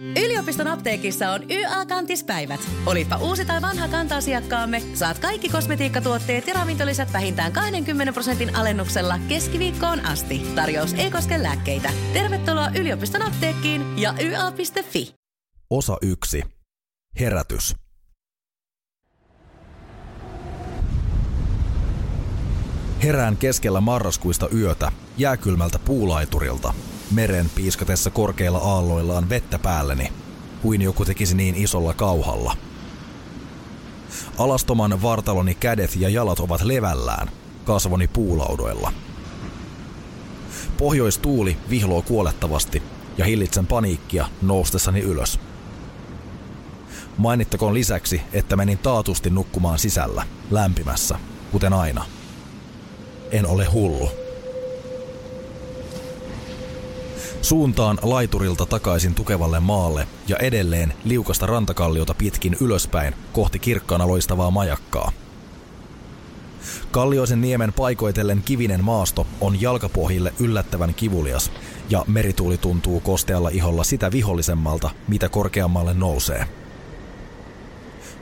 Yliopiston apteekissa on YA-kantispäivät. Olipa uusi tai vanha kanta-asiakkaamme, saat kaikki kosmetiikkatuotteet ja ravintolisät vähintään 20 prosentin alennuksella keskiviikkoon asti. Tarjous ei koske lääkkeitä. Tervetuloa yliopiston apteekkiin ja YA.fi. Osa 1. Herätys. Herään keskellä marraskuista yötä, jääkylmältä puulaiturilta, meren piiskatessa korkeilla aalloillaan vettä päälleni, kuin joku tekisi niin isolla kauhalla. Alastoman vartaloni kädet ja jalat ovat levällään, kasvoni puulaudoilla. Pohjoistuuli vihloo kuolettavasti ja hillitsen paniikkia noustessani ylös. Mainittakoon lisäksi, että menin taatusti nukkumaan sisällä, lämpimässä, kuten aina. En ole hullu. Suuntaan laiturilta takaisin tukevalle maalle ja edelleen liukasta rantakalliota pitkin ylöspäin kohti kirkkaana loistavaa majakkaa. Kallioisen niemen paikoitellen kivinen maasto on jalkapohjille yllättävän kivulias ja merituuli tuntuu kostealla iholla sitä vihollisemmalta, mitä korkeammalle nousee.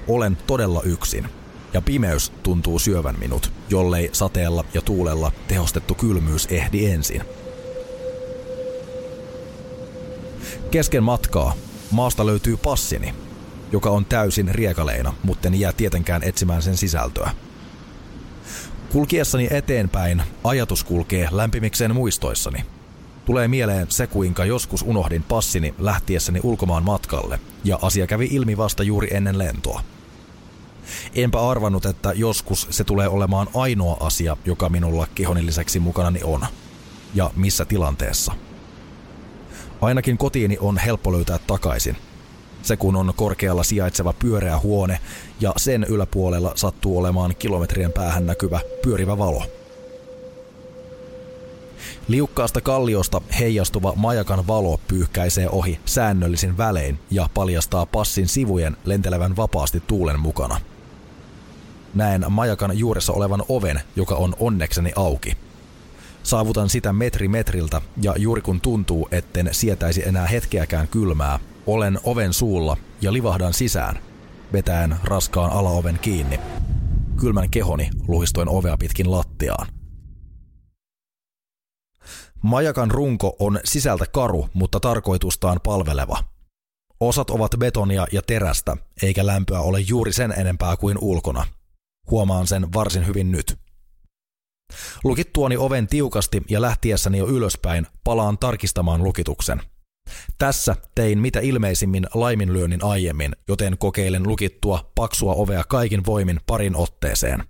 Olen todella yksin, ja pimeys tuntuu syövän minut, jollei sateella ja tuulella tehostettu kylmyys ehdi ensin. Kesken matkaa maasta löytyy passini, joka on täysin riekaleina, mutta en jää tietenkään etsimään sen sisältöä. Kulkiessani eteenpäin ajatus kulkee lämpimikseen muistoissani. Tulee mieleen se, kuinka joskus unohdin passini lähtiessäni ulkomaan matkalle, ja asia kävi ilmi vasta juuri ennen lentoa. Enpä arvannut, että joskus se tulee olemaan ainoa asia, joka minulla kehoni lisäksi mukanani on. Ja missä tilanteessa. Ainakin kotiini on helppo löytää takaisin. Se kun on korkealla sijaitseva pyöreä huone ja sen yläpuolella sattuu olemaan kilometrien päähän näkyvä pyörivä valo. Liukkaasta kalliosta heijastuva majakan valo pyyhkäisee ohi säännöllisin välein ja paljastaa passin sivujen lentelevän vapaasti tuulen mukana. Näen majakan juuressa olevan oven, joka on onnekseni auki – Saavutan sitä metri metriltä ja juuri kun tuntuu, etten sietäisi enää hetkeäkään kylmää, olen oven suulla ja livahdan sisään, vetäen raskaan alaoven kiinni. Kylmän kehoni luhistoin ovea pitkin lattiaan. Majakan runko on sisältä karu, mutta tarkoitustaan palveleva. Osat ovat betonia ja terästä, eikä lämpöä ole juuri sen enempää kuin ulkona. Huomaan sen varsin hyvin nyt. Lukittuani oven tiukasti ja lähtiessäni jo ylöspäin palaan tarkistamaan lukituksen. Tässä tein mitä ilmeisimmin laiminlyönnin aiemmin, joten kokeilen lukittua paksua ovea kaikin voimin parin otteeseen.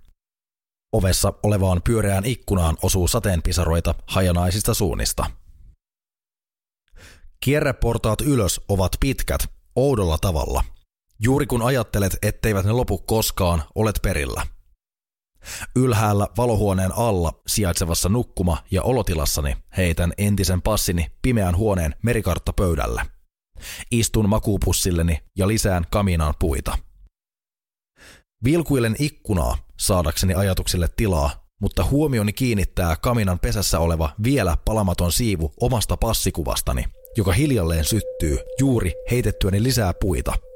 Ovessa olevaan pyöreään ikkunaan osuu sateenpisaroita hajanaisista suunnista. Kierreportaat ylös ovat pitkät, oudolla tavalla. Juuri kun ajattelet, etteivät ne lopu koskaan, olet perillä – Ylhäällä valohuoneen alla sijaitsevassa nukkuma- ja olotilassani heitän entisen passini pimeän huoneen merikarttapöydälle. Istun makuupussilleni ja lisään kaminaan puita. Vilkuilen ikkunaa saadakseni ajatuksille tilaa, mutta huomioni kiinnittää kaminan pesässä oleva vielä palamaton siivu omasta passikuvastani, joka hiljalleen syttyy juuri heitettyäni lisää puita –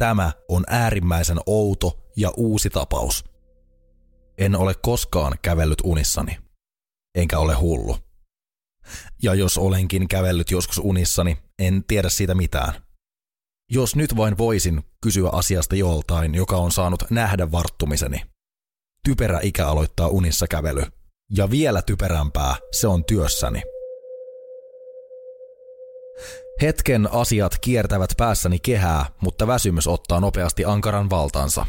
Tämä on äärimmäisen outo ja uusi tapaus. En ole koskaan kävellyt unissani. Enkä ole hullu. Ja jos olenkin kävellyt joskus unissani, en tiedä siitä mitään. Jos nyt vain voisin kysyä asiasta joltain, joka on saanut nähdä varttumiseni. Typerä ikä aloittaa unissa kävely. Ja vielä typerämpää se on työssäni. Hetken asiat kiertävät päässäni kehää, mutta väsymys ottaa nopeasti ankaran valtansa.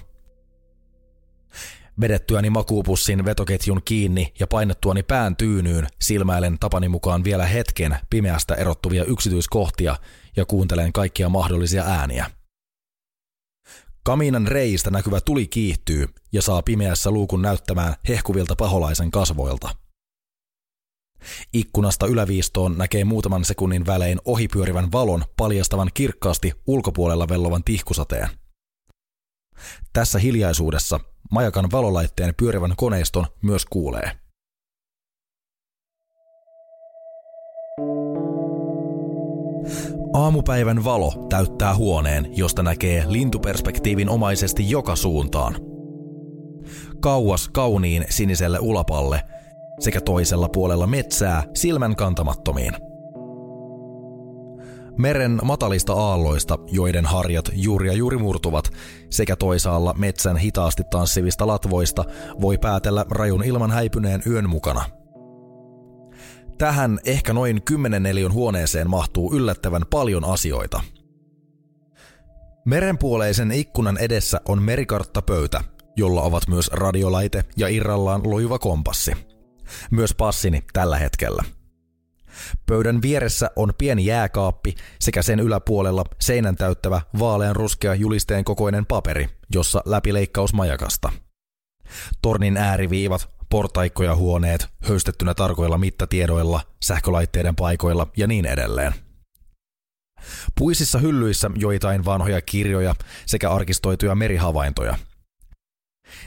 Vedettyäni makuupussin vetoketjun kiinni ja painettuani pään tyynyyn silmäilen tapani mukaan vielä hetken pimeästä erottuvia yksityiskohtia ja kuuntelen kaikkia mahdollisia ääniä. Kaminan reistä näkyvä tuli kiihtyy ja saa pimeässä luukun näyttämään hehkuvilta paholaisen kasvoilta – Ikkunasta yläviistoon näkee muutaman sekunnin välein ohipyörivän valon paljastavan kirkkaasti ulkopuolella vellovan tihkusateen. Tässä hiljaisuudessa majakan valolaitteen pyörivän koneiston myös kuulee. Aamupäivän valo täyttää huoneen, josta näkee lintuperspektiivin omaisesti joka suuntaan. Kauas kauniin siniselle ulapalle sekä toisella puolella metsää silmän kantamattomiin. Meren matalista aalloista, joiden harjat juuri ja juuri murtuvat, sekä toisaalla metsän hitaasti tanssivista latvoista voi päätellä rajun ilman häipyneen yön mukana – Tähän ehkä noin 10 neliön huoneeseen mahtuu yllättävän paljon asioita. Merenpuoleisen ikkunan edessä on merikarttapöytä, jolla ovat myös radiolaite ja irrallaan lojuva kompassi. Myös passini tällä hetkellä. Pöydän vieressä on pieni jääkaappi sekä sen yläpuolella seinän täyttävä vaalean ruskea julisteen kokoinen paperi, jossa läpileikkaus majakasta. Tornin ääriviivat portaikkoja huoneet, höystettynä tarkoilla mittatiedoilla, sähkölaitteiden paikoilla ja niin edelleen. Puisissa hyllyissä joitain vanhoja kirjoja sekä arkistoituja merihavaintoja.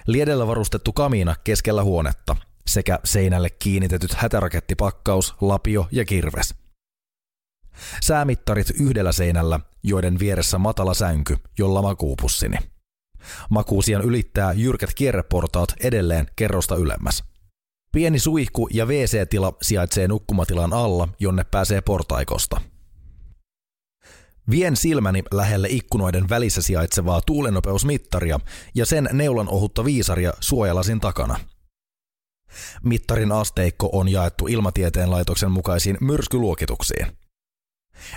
Liedellä varustettu kamiina keskellä huonetta sekä seinälle kiinnitetyt hätärakettipakkaus, lapio ja kirves. Säämittarit yhdellä seinällä, joiden vieressä matala sänky, jolla makuupussini. Makuusian ylittää jyrkät kierreportaat edelleen kerrosta ylemmäs. Pieni suihku ja WC-tila sijaitsee nukkumatilan alla, jonne pääsee portaikosta. Vien silmäni lähelle ikkunoiden välissä sijaitsevaa tuulenopeusmittaria ja sen neulan ohutta viisaria suojalasin takana. Mittarin asteikko on jaettu ilmatieteen laitoksen mukaisiin myrskyluokituksiin.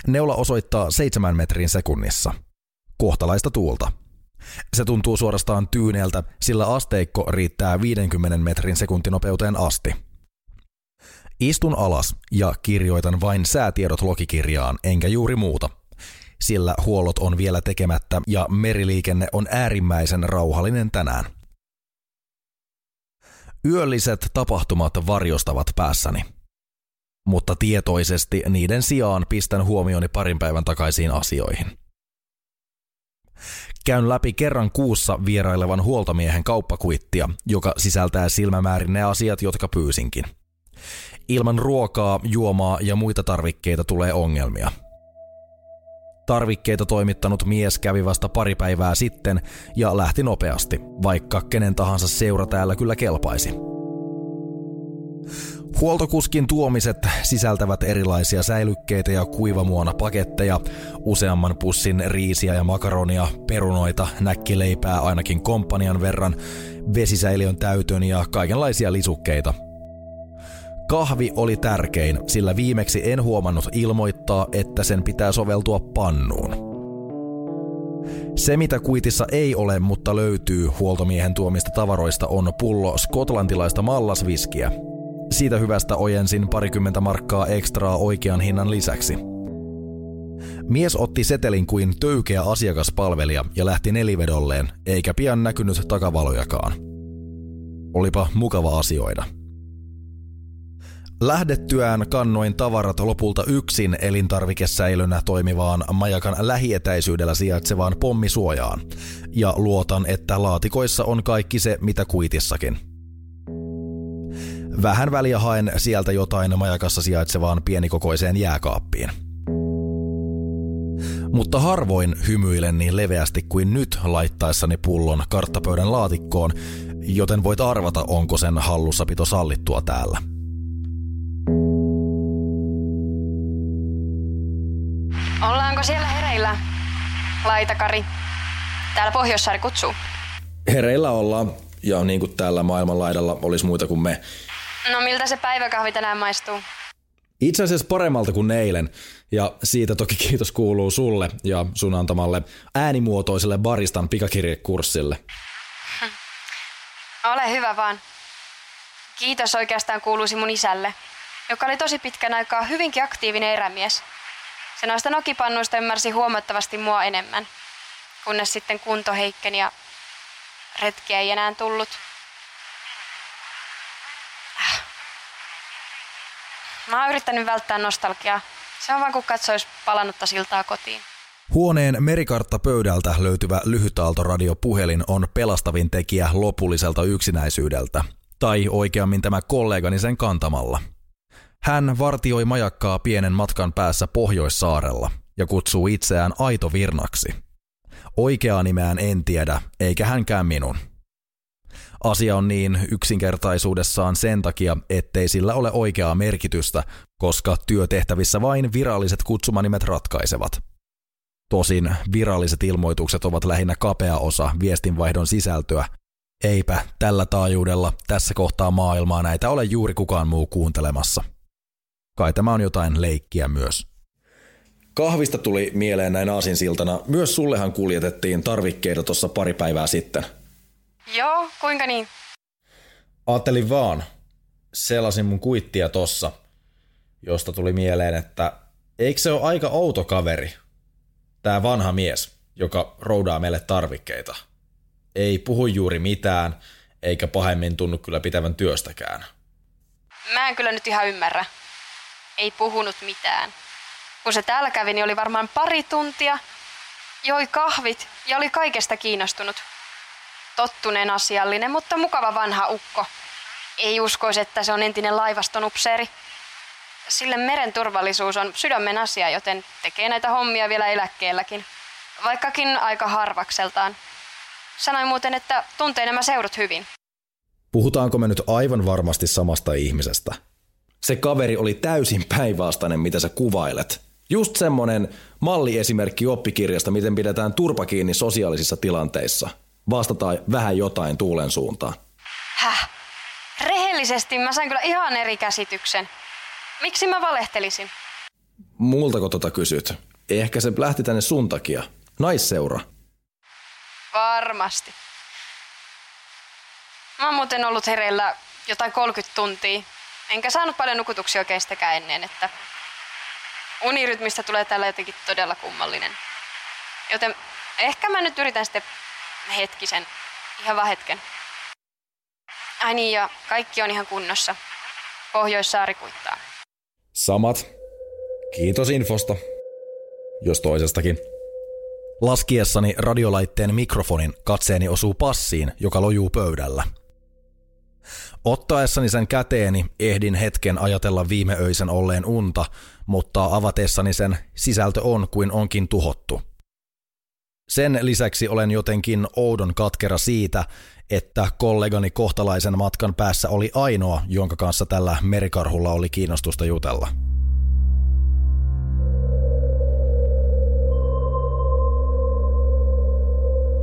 Neula osoittaa 7 metrin sekunnissa. Kohtalaista tuulta. Se tuntuu suorastaan tyyneeltä, sillä asteikko riittää 50 metrin sekuntinopeuteen asti. Istun alas ja kirjoitan vain säätiedot logikirjaan, enkä juuri muuta, sillä huollot on vielä tekemättä ja meriliikenne on äärimmäisen rauhallinen tänään. Yölliset tapahtumat varjostavat päässäni. Mutta tietoisesti niiden sijaan pistän huomioni parin päivän takaisiin asioihin. Käyn läpi kerran kuussa vierailevan huoltomiehen kauppakuittia, joka sisältää silmämäärin ne asiat, jotka pyysinkin. Ilman ruokaa, juomaa ja muita tarvikkeita tulee ongelmia. Tarvikkeita toimittanut mies kävi vasta pari päivää sitten ja lähti nopeasti, vaikka kenen tahansa seura täällä kyllä kelpaisi. Huoltokuskin tuomiset sisältävät erilaisia säilykkeitä ja kuivamuona paketteja, useamman pussin riisiä ja makaronia, perunoita, näkkileipää ainakin komppanian verran, vesisäiliön täytön ja kaikenlaisia lisukkeita. Kahvi oli tärkein, sillä viimeksi en huomannut ilmoittaa, että sen pitää soveltua pannuun. Se, mitä kuitissa ei ole, mutta löytyy huoltomiehen tuomista tavaroista, on pullo skotlantilaista mallasviskiä – siitä hyvästä ojensin parikymmentä markkaa ekstraa oikean hinnan lisäksi. Mies otti setelin kuin töykeä asiakaspalvelija ja lähti nelivedolleen, eikä pian näkynyt takavalojakaan. Olipa mukava asioida. Lähdettyään kannoin tavarat lopulta yksin elintarvikesäilönä toimivaan majakan lähietäisyydellä sijaitsevaan pommisuojaan, ja luotan, että laatikoissa on kaikki se, mitä kuitissakin – Vähän väliä haen sieltä jotain majakassa sijaitsevaan pienikokoiseen jääkaappiin. Mutta harvoin hymyilen niin leveästi kuin nyt laittaessani pullon karttapöydän laatikkoon, joten voit arvata, onko sen hallussapito sallittua täällä. Hereillä? Laitakari. Täällä Pohjoissaari kutsuu. Hereillä ollaan, ja niin kuin täällä maailmanlaidalla olisi muita kuin me, No miltä se päiväkahvi tänään maistuu? Itse asiassa paremmalta kuin eilen, ja siitä toki kiitos kuuluu sulle ja sun antamalle äänimuotoiselle baristan pikakirjekurssille. Ole hyvä vaan. Kiitos oikeastaan kuuluisi mun isälle, joka oli tosi pitkän aikaa hyvinkin aktiivinen erämies. Se noista nokipannuista ymmärsi huomattavasti mua enemmän, kunnes sitten kunto heikkeni ja retkiä ei enää tullut. Mä oon yrittänyt välttää nostalgiaa. Se on vaan kun katsois palannutta siltaa kotiin. Huoneen merikartta pöydältä löytyvä lyhytaaltoradiopuhelin on pelastavin tekijä lopulliselta yksinäisyydeltä. Tai oikeammin tämä kollegani sen kantamalla. Hän vartioi majakkaa pienen matkan päässä Pohjoissaarella ja kutsuu itseään Aito Virnaksi. Oikeaa nimeään en tiedä, eikä hänkään minun. Asia on niin yksinkertaisuudessaan sen takia, ettei sillä ole oikeaa merkitystä, koska työtehtävissä vain viralliset kutsumanimet ratkaisevat. Tosin viralliset ilmoitukset ovat lähinnä kapea osa viestinvaihdon sisältöä, eipä tällä taajuudella tässä kohtaa maailmaa näitä ole juuri kukaan muu kuuntelemassa. Kai tämä on jotain leikkiä myös. Kahvista tuli mieleen näin aasinsiltana. Myös sullehan kuljetettiin tarvikkeita tuossa pari päivää sitten. Joo, kuinka niin? Ajattelin vaan. Selasin mun kuittia tossa, josta tuli mieleen, että eikö se ole aika outo kaveri? Tää vanha mies, joka roudaa meille tarvikkeita. Ei puhu juuri mitään, eikä pahemmin tunnu kyllä pitävän työstäkään. Mä en kyllä nyt ihan ymmärrä. Ei puhunut mitään. Kun se täällä kävi, niin oli varmaan pari tuntia, joi kahvit ja oli kaikesta kiinnostunut. Tottuneen asiallinen, mutta mukava vanha ukko. Ei uskoisi, että se on entinen laivastonupseeri. Sille meren turvallisuus on sydämen asia, joten tekee näitä hommia vielä eläkkeelläkin. Vaikkakin aika harvakseltaan. Sanoin muuten, että tuntee nämä seurut hyvin. Puhutaanko me nyt aivan varmasti samasta ihmisestä? Se kaveri oli täysin päinvastainen, mitä sä kuvailet. Just semmonen malliesimerkki oppikirjasta, miten pidetään turpa kiinni sosiaalisissa tilanteissa. Vastataan vähän jotain tuulen suuntaan. Häh? Rehellisesti mä sain kyllä ihan eri käsityksen. Miksi mä valehtelisin? Multako tota kysyt? Ehkä se lähti tänne sun takia. Naisseura. Varmasti. Mä oon muuten ollut hereillä jotain 30 tuntia. Enkä saanut paljon nukutuksia oikeastaan ennen, että unirytmistä tulee tällä jotenkin todella kummallinen. Joten ehkä mä nyt yritän sitten hetkisen, ihan vaan hetken. Ai niin, ja kaikki on ihan kunnossa. Pohjoissaari kuittaa. Samat. Kiitos infosta. Jos toisestakin. Laskiessani radiolaitteen mikrofonin katseeni osuu passiin, joka lojuu pöydällä. Ottaessani sen käteeni ehdin hetken ajatella viime öisen olleen unta, mutta avatessani sen sisältö on kuin onkin tuhottu. Sen lisäksi olen jotenkin oudon katkera siitä, että kollegani kohtalaisen matkan päässä oli ainoa, jonka kanssa tällä merikarhulla oli kiinnostusta jutella.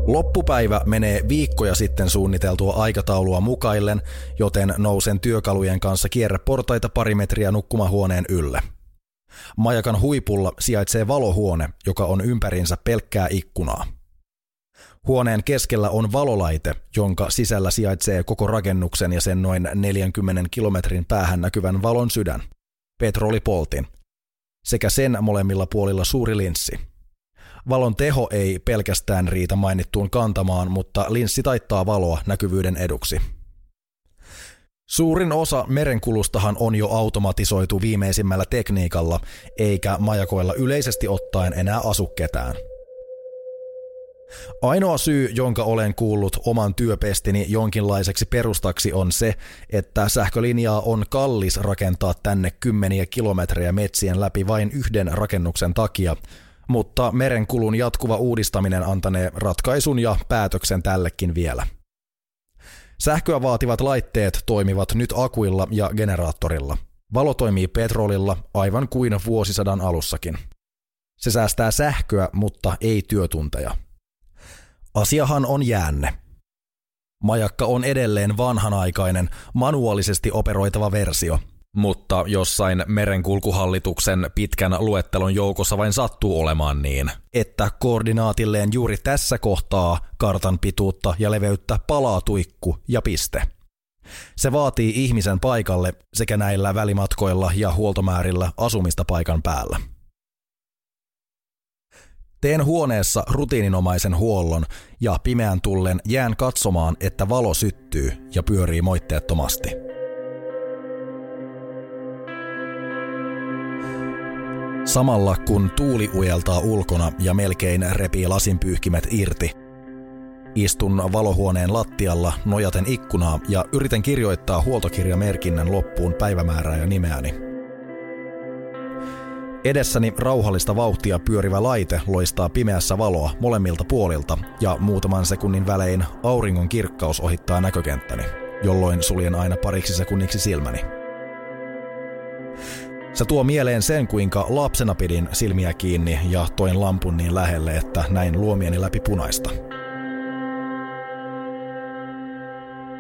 Loppupäivä menee viikkoja sitten suunniteltua aikataulua mukaillen, joten nousen työkalujen kanssa kierreportaita pari metriä nukkumahuoneen ylle. Majakan huipulla sijaitsee valohuone, joka on ympärinsä pelkkää ikkunaa. Huoneen keskellä on valolaite, jonka sisällä sijaitsee koko rakennuksen ja sen noin 40 kilometrin päähän näkyvän valon sydän, petrolipoltin, sekä sen molemmilla puolilla suuri linssi. Valon teho ei pelkästään riitä mainittuun kantamaan, mutta linssi taittaa valoa näkyvyyden eduksi. Suurin osa merenkulustahan on jo automatisoitu viimeisimmällä tekniikalla, eikä majakoilla yleisesti ottaen enää asu ketään. Ainoa syy, jonka olen kuullut oman työpestini jonkinlaiseksi perustaksi on se, että sähkölinjaa on kallis rakentaa tänne kymmeniä kilometrejä metsien läpi vain yhden rakennuksen takia, mutta merenkulun jatkuva uudistaminen antanee ratkaisun ja päätöksen tällekin vielä. Sähköä vaativat laitteet toimivat nyt akuilla ja generaattorilla. Valo toimii petrolilla aivan kuin vuosisadan alussakin. Se säästää sähköä, mutta ei työtunteja. Asiahan on jäänne. Majakka on edelleen vanhanaikainen, manuaalisesti operoitava versio – mutta jossain merenkulkuhallituksen pitkän luettelon joukossa vain sattuu olemaan niin, että koordinaatilleen juuri tässä kohtaa kartan pituutta ja leveyttä palaa tuikku ja piste. Se vaatii ihmisen paikalle sekä näillä välimatkoilla ja huoltomäärillä asumista paikan päällä. Teen huoneessa rutiininomaisen huollon ja pimeän tullen jään katsomaan, että valo syttyy ja pyörii moitteettomasti. Samalla kun tuuli ujeltaa ulkona ja melkein repii lasinpyyhkimet irti, istun valohuoneen lattialla nojaten ikkunaa ja yritän kirjoittaa huoltokirjamerkinnän loppuun päivämäärää ja nimeäni. Edessäni rauhallista vauhtia pyörivä laite loistaa pimeässä valoa molemmilta puolilta ja muutaman sekunnin välein auringon kirkkaus ohittaa näkökenttäni, jolloin suljen aina pariksi sekunniksi silmäni. Se tuo mieleen sen, kuinka lapsena pidin silmiä kiinni ja toin lampun niin lähelle, että näin luomieni läpi punaista.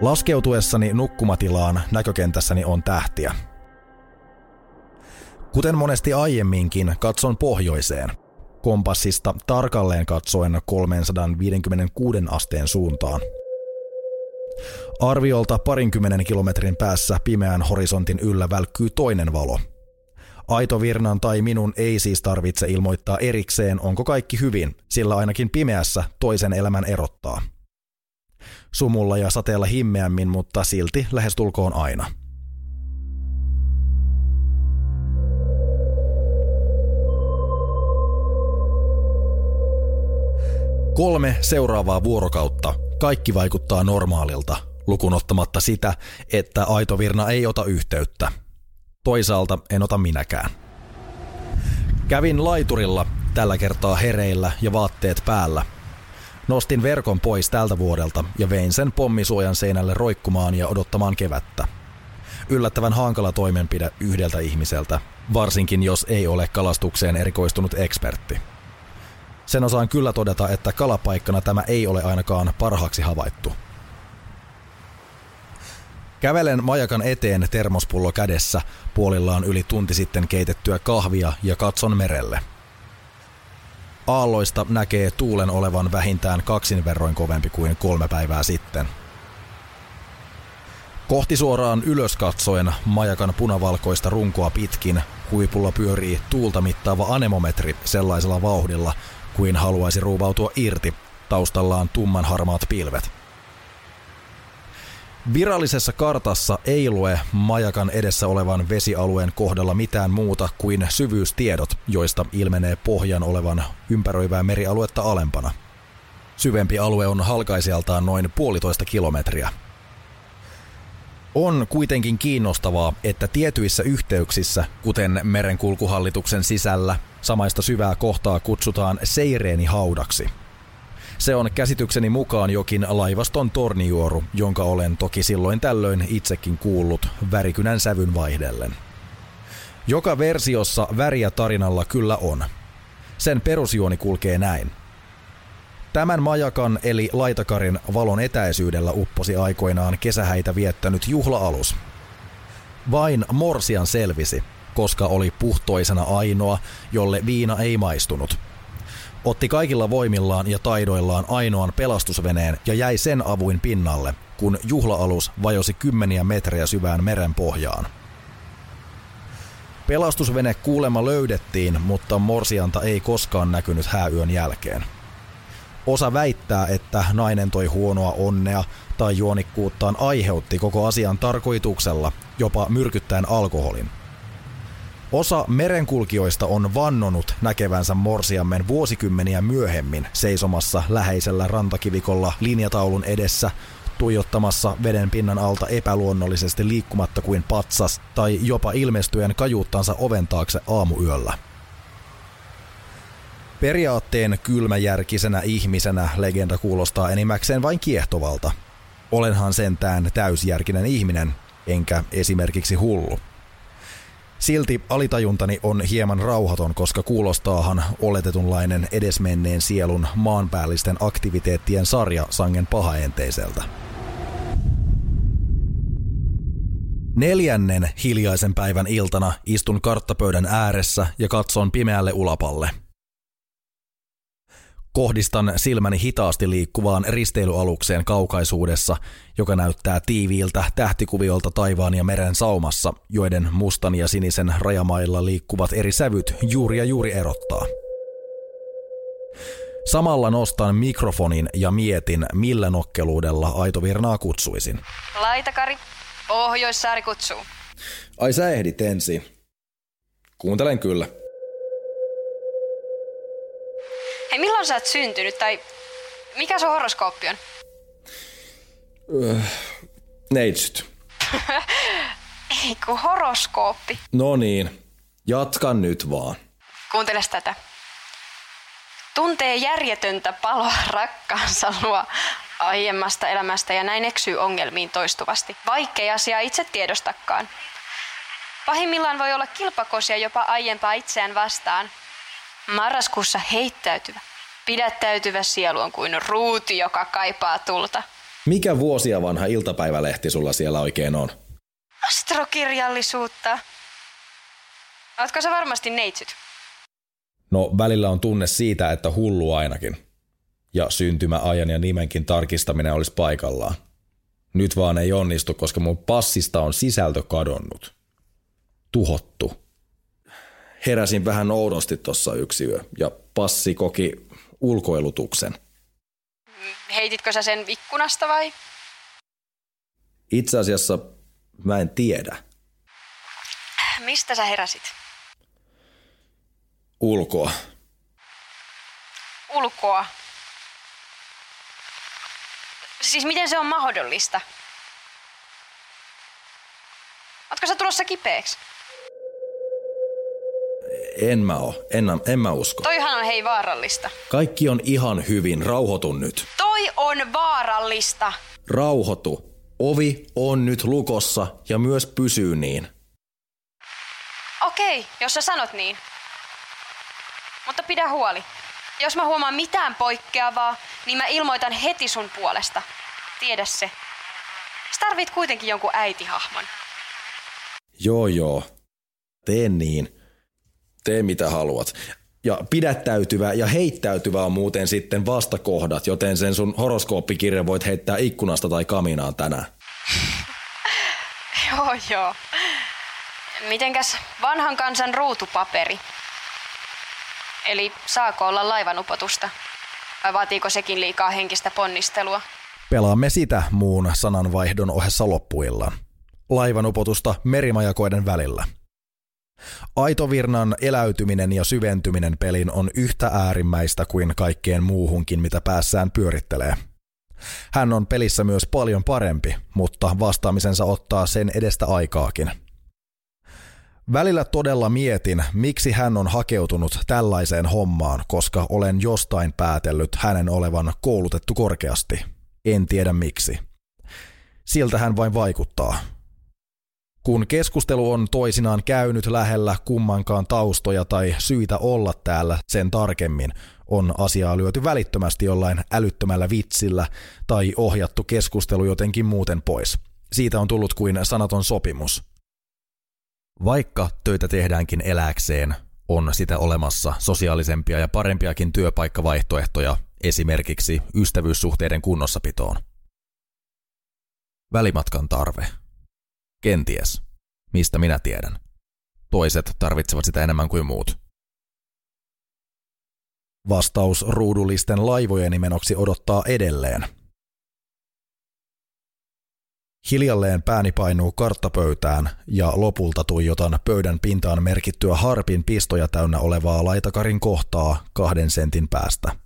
Laskeutuessani nukkumatilaan näkökentässäni on tähtiä. Kuten monesti aiemminkin, katson pohjoiseen, kompassista tarkalleen katsoen 356 asteen suuntaan. Arviolta parinkymmenen kilometrin päässä pimeän horisontin yllä välkkyy toinen valo. Aito Virnan tai minun ei siis tarvitse ilmoittaa erikseen, onko kaikki hyvin, sillä ainakin pimeässä toisen elämän erottaa – sumulla ja sateella himmeämmin, mutta silti lähestulkoon aina. Kolme seuraavaa vuorokautta. Kaikki vaikuttaa normaalilta, lukunottamatta sitä, että Aito Virna ei ota yhteyttä. Toisaalta en ota minäkään. Kävin laiturilla, tällä kertaa hereillä ja vaatteet päällä, Nostin verkon pois tältä vuodelta ja vein sen pommisuojan seinälle roikkumaan ja odottamaan kevättä. Yllättävän hankala toimenpide yhdeltä ihmiseltä, varsinkin jos ei ole kalastukseen erikoistunut ekspertti. Sen osaan kyllä todeta, että kalapaikkana tämä ei ole ainakaan parhaaksi havaittu. Kävelen majakan eteen termospullo kädessä, puolillaan yli tunti sitten keitettyä kahvia ja katson merelle – Aalloista näkee tuulen olevan vähintään kaksin verroin kovempi kuin kolme päivää sitten. Kohti suoraan ylös katsoen majakan punavalkoista runkoa pitkin huipulla pyörii tuulta mittaava anemometri sellaisella vauhdilla kuin haluaisi ruuvautua irti, taustallaan tumman harmaat pilvet. Virallisessa kartassa ei lue majakan edessä olevan vesialueen kohdalla mitään muuta kuin syvyystiedot, joista ilmenee pohjan olevan ympäröivää merialuetta alempana. Syvempi alue on halkaisijaltaan noin puolitoista kilometriä. On kuitenkin kiinnostavaa, että tietyissä yhteyksissä, kuten merenkulkuhallituksen sisällä, samaista syvää kohtaa kutsutaan Seireeni haudaksi – se on käsitykseni mukaan jokin laivaston tornijuoru, jonka olen toki silloin tällöin itsekin kuullut värikynän sävyn vaihdellen. Joka versiossa väriä tarinalla kyllä on. Sen perusjuoni kulkee näin. Tämän majakan eli laitakarin valon etäisyydellä upposi aikoinaan kesähäitä viettänyt juhla-alus. Vain Morsian selvisi, koska oli puhtoisena ainoa, jolle viina ei maistunut – otti kaikilla voimillaan ja taidoillaan ainoan pelastusveneen ja jäi sen avuin pinnalle, kun juhlaalus vajosi kymmeniä metrejä syvään meren pohjaan. Pelastusvene kuulema löydettiin, mutta morsianta ei koskaan näkynyt hääyön jälkeen. Osa väittää, että nainen toi huonoa onnea tai juonikkuuttaan aiheutti koko asian tarkoituksella, jopa myrkyttäen alkoholin – Osa merenkulkijoista on vannonut näkevänsä morsiammen vuosikymmeniä myöhemmin seisomassa läheisellä rantakivikolla linjataulun edessä tuijottamassa veden pinnan alta epäluonnollisesti liikkumatta kuin patsas tai jopa ilmestyen kajuuttansa oven taakse aamuyöllä. Periaatteen kylmäjärkisenä ihmisenä legenda kuulostaa enimmäkseen vain kiehtovalta. Olenhan sentään täysjärkinen ihminen, enkä esimerkiksi hullu. Silti alitajuntani on hieman rauhaton, koska kuulostaahan oletetunlainen edesmenneen sielun maanpäällisten aktiviteettien sarja sangen pahaenteiseltä. Neljännen hiljaisen päivän iltana istun karttapöydän ääressä ja katson pimeälle ulapalle – Kohdistan silmäni hitaasti liikkuvaan risteilyalukseen kaukaisuudessa, joka näyttää tiiviiltä tähtikuviolta taivaan ja meren saumassa, joiden mustan ja sinisen rajamailla liikkuvat eri sävyt juuri ja juuri erottaa. Samalla nostan mikrofonin ja mietin, millä nokkeluudella Aitovirnaa kutsuisin. Laitakari, Pohjoissaari kutsuu. Ai sä ehdit ensin. Kuuntelen kyllä. Hei, milloin sä oot syntynyt tai mikä sun horoskooppi on? Öö, neitsyt. Ei kun horoskooppi. No niin, jatkan nyt vaan. Kuunteles tätä. Tuntee järjetöntä paloa rakkaansa luo aiemmasta elämästä ja näin eksyy ongelmiin toistuvasti, vaikkei asiaa itse tiedostakaan. Pahimmillaan voi olla kilpakosia jopa aiempaa itseään vastaan. Marraskuussa heittäytyvä, pidättäytyvä sielu on kuin ruuti, joka kaipaa tulta. Mikä vuosia vanha iltapäivälehti sulla siellä oikein on? Astrokirjallisuutta. Ootko sä varmasti neitsyt? No välillä on tunne siitä, että hullu ainakin. Ja syntymäajan ja nimenkin tarkistaminen olisi paikallaan. Nyt vaan ei onnistu, koska mun passista on sisältö kadonnut. Tuhottu. Heräsin vähän oudosti tossa yksi yö ja passi koki ulkoilutuksen. Heititkö sä sen ikkunasta vai? Itse asiassa mä en tiedä. Mistä sä heräsit? Ulkoa. Ulkoa. Siis miten se on mahdollista? Ootko sä tulossa kipeäksi? En mä oo. En, en mä usko. Toihan on hei vaarallista. Kaikki on ihan hyvin. Rauhoitu nyt. Toi on vaarallista. Rauhoitu. Ovi on nyt lukossa ja myös pysyy niin. Okei, jos sä sanot niin. Mutta pidä huoli. Jos mä huomaan mitään poikkeavaa, niin mä ilmoitan heti sun puolesta. Tiedä se. Sä tarvit kuitenkin jonkun äitihahmon. Joo joo. Tee niin. Tee mitä haluat. Ja pidättäytyvä ja heittäytyvä on muuten sitten vastakohdat, joten sen sun horoskooppikirjan voit heittää ikkunasta tai kaminaan tänään. joo joo. Mitenkäs vanhan kansan ruutupaperi? Eli saako olla laivanupotusta? Vai vaatiiko sekin liikaa henkistä ponnistelua? Pelaamme sitä muun sananvaihdon ohessa loppuillaan. Laivanupotusta merimajakoiden välillä. Aitovirnan eläytyminen ja syventyminen pelin on yhtä äärimmäistä kuin kaikkeen muuhunkin, mitä päässään pyörittelee. Hän on pelissä myös paljon parempi, mutta vastaamisensa ottaa sen edestä aikaakin – Välillä todella mietin, miksi hän on hakeutunut tällaiseen hommaan, koska olen jostain päätellyt hänen olevan koulutettu korkeasti. En tiedä miksi. Siltä hän vain vaikuttaa. Kun keskustelu on toisinaan käynyt lähellä kummankaan taustoja tai syitä olla täällä sen tarkemmin, on asiaa lyöty välittömästi jollain älyttömällä vitsillä tai ohjattu keskustelu jotenkin muuten pois. Siitä on tullut kuin sanaton sopimus – vaikka töitä tehdäänkin eläkseen, on sitä olemassa sosiaalisempia ja parempiakin työpaikkavaihtoehtoja esimerkiksi ystävyyssuhteiden kunnossapitoon. Välimatkan tarve. Kenties. Mistä minä tiedän. Toiset tarvitsevat sitä enemmän kuin muut. Vastaus ruudullisten laivojen nimenoksi odottaa edelleen – Hiljalleen pääni painuu karttapöytään ja lopulta tuijotan pöydän pintaan merkittyä harpin pistoja täynnä olevaa laitakarin kohtaa kahden sentin päästä.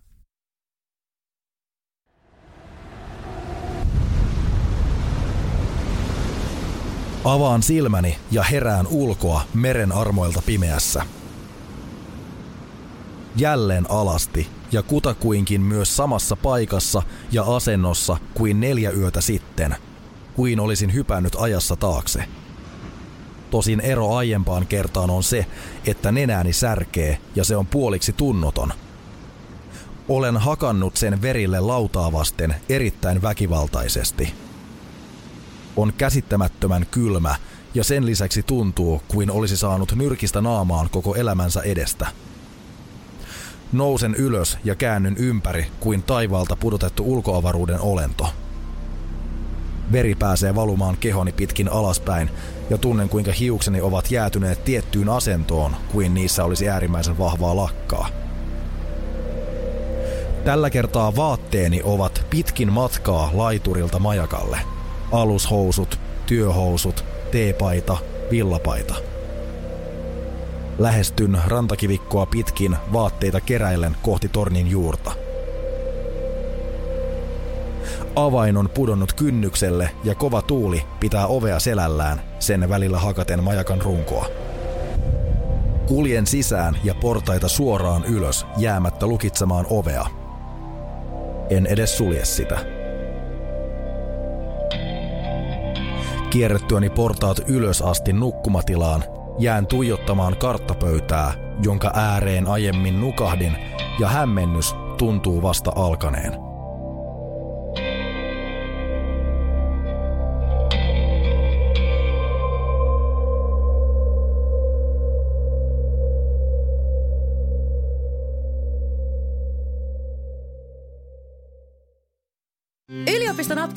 Avaan silmäni ja herään ulkoa meren armoilta pimeässä. Jälleen alasti ja kutakuinkin myös samassa paikassa ja asennossa kuin neljä yötä sitten – kuin olisin hypännyt ajassa taakse. Tosin ero aiempaan kertaan on se, että nenääni särkee ja se on puoliksi tunnoton. Olen hakannut sen verille lautaa vasten erittäin väkivaltaisesti. On käsittämättömän kylmä ja sen lisäksi tuntuu kuin olisi saanut nyrkistä naamaan koko elämänsä edestä. Nousen ylös ja käännyn ympäri kuin taivaalta pudotettu ulkoavaruuden olento – Veri pääsee valumaan kehoni pitkin alaspäin ja tunnen kuinka hiukseni ovat jäätyneet tiettyyn asentoon, kuin niissä olisi äärimmäisen vahvaa lakkaa. Tällä kertaa vaatteeni ovat pitkin matkaa laiturilta majakalle. Alushousut, työhousut, teepaita, villapaita. Lähestyn rantakivikkoa pitkin vaatteita keräillen kohti tornin juurta – Avain on pudonnut kynnykselle ja kova tuuli pitää ovea selällään, sen välillä hakaten majakan runkoa. Kuljen sisään ja portaita suoraan ylös jäämättä lukitsemaan ovea. En edes sulje sitä. Kierrettyäni portaat ylös asti nukkumatilaan, jään tuijottamaan karttapöytää, jonka ääreen aiemmin nukahdin, ja hämmennys tuntuu vasta alkaneen.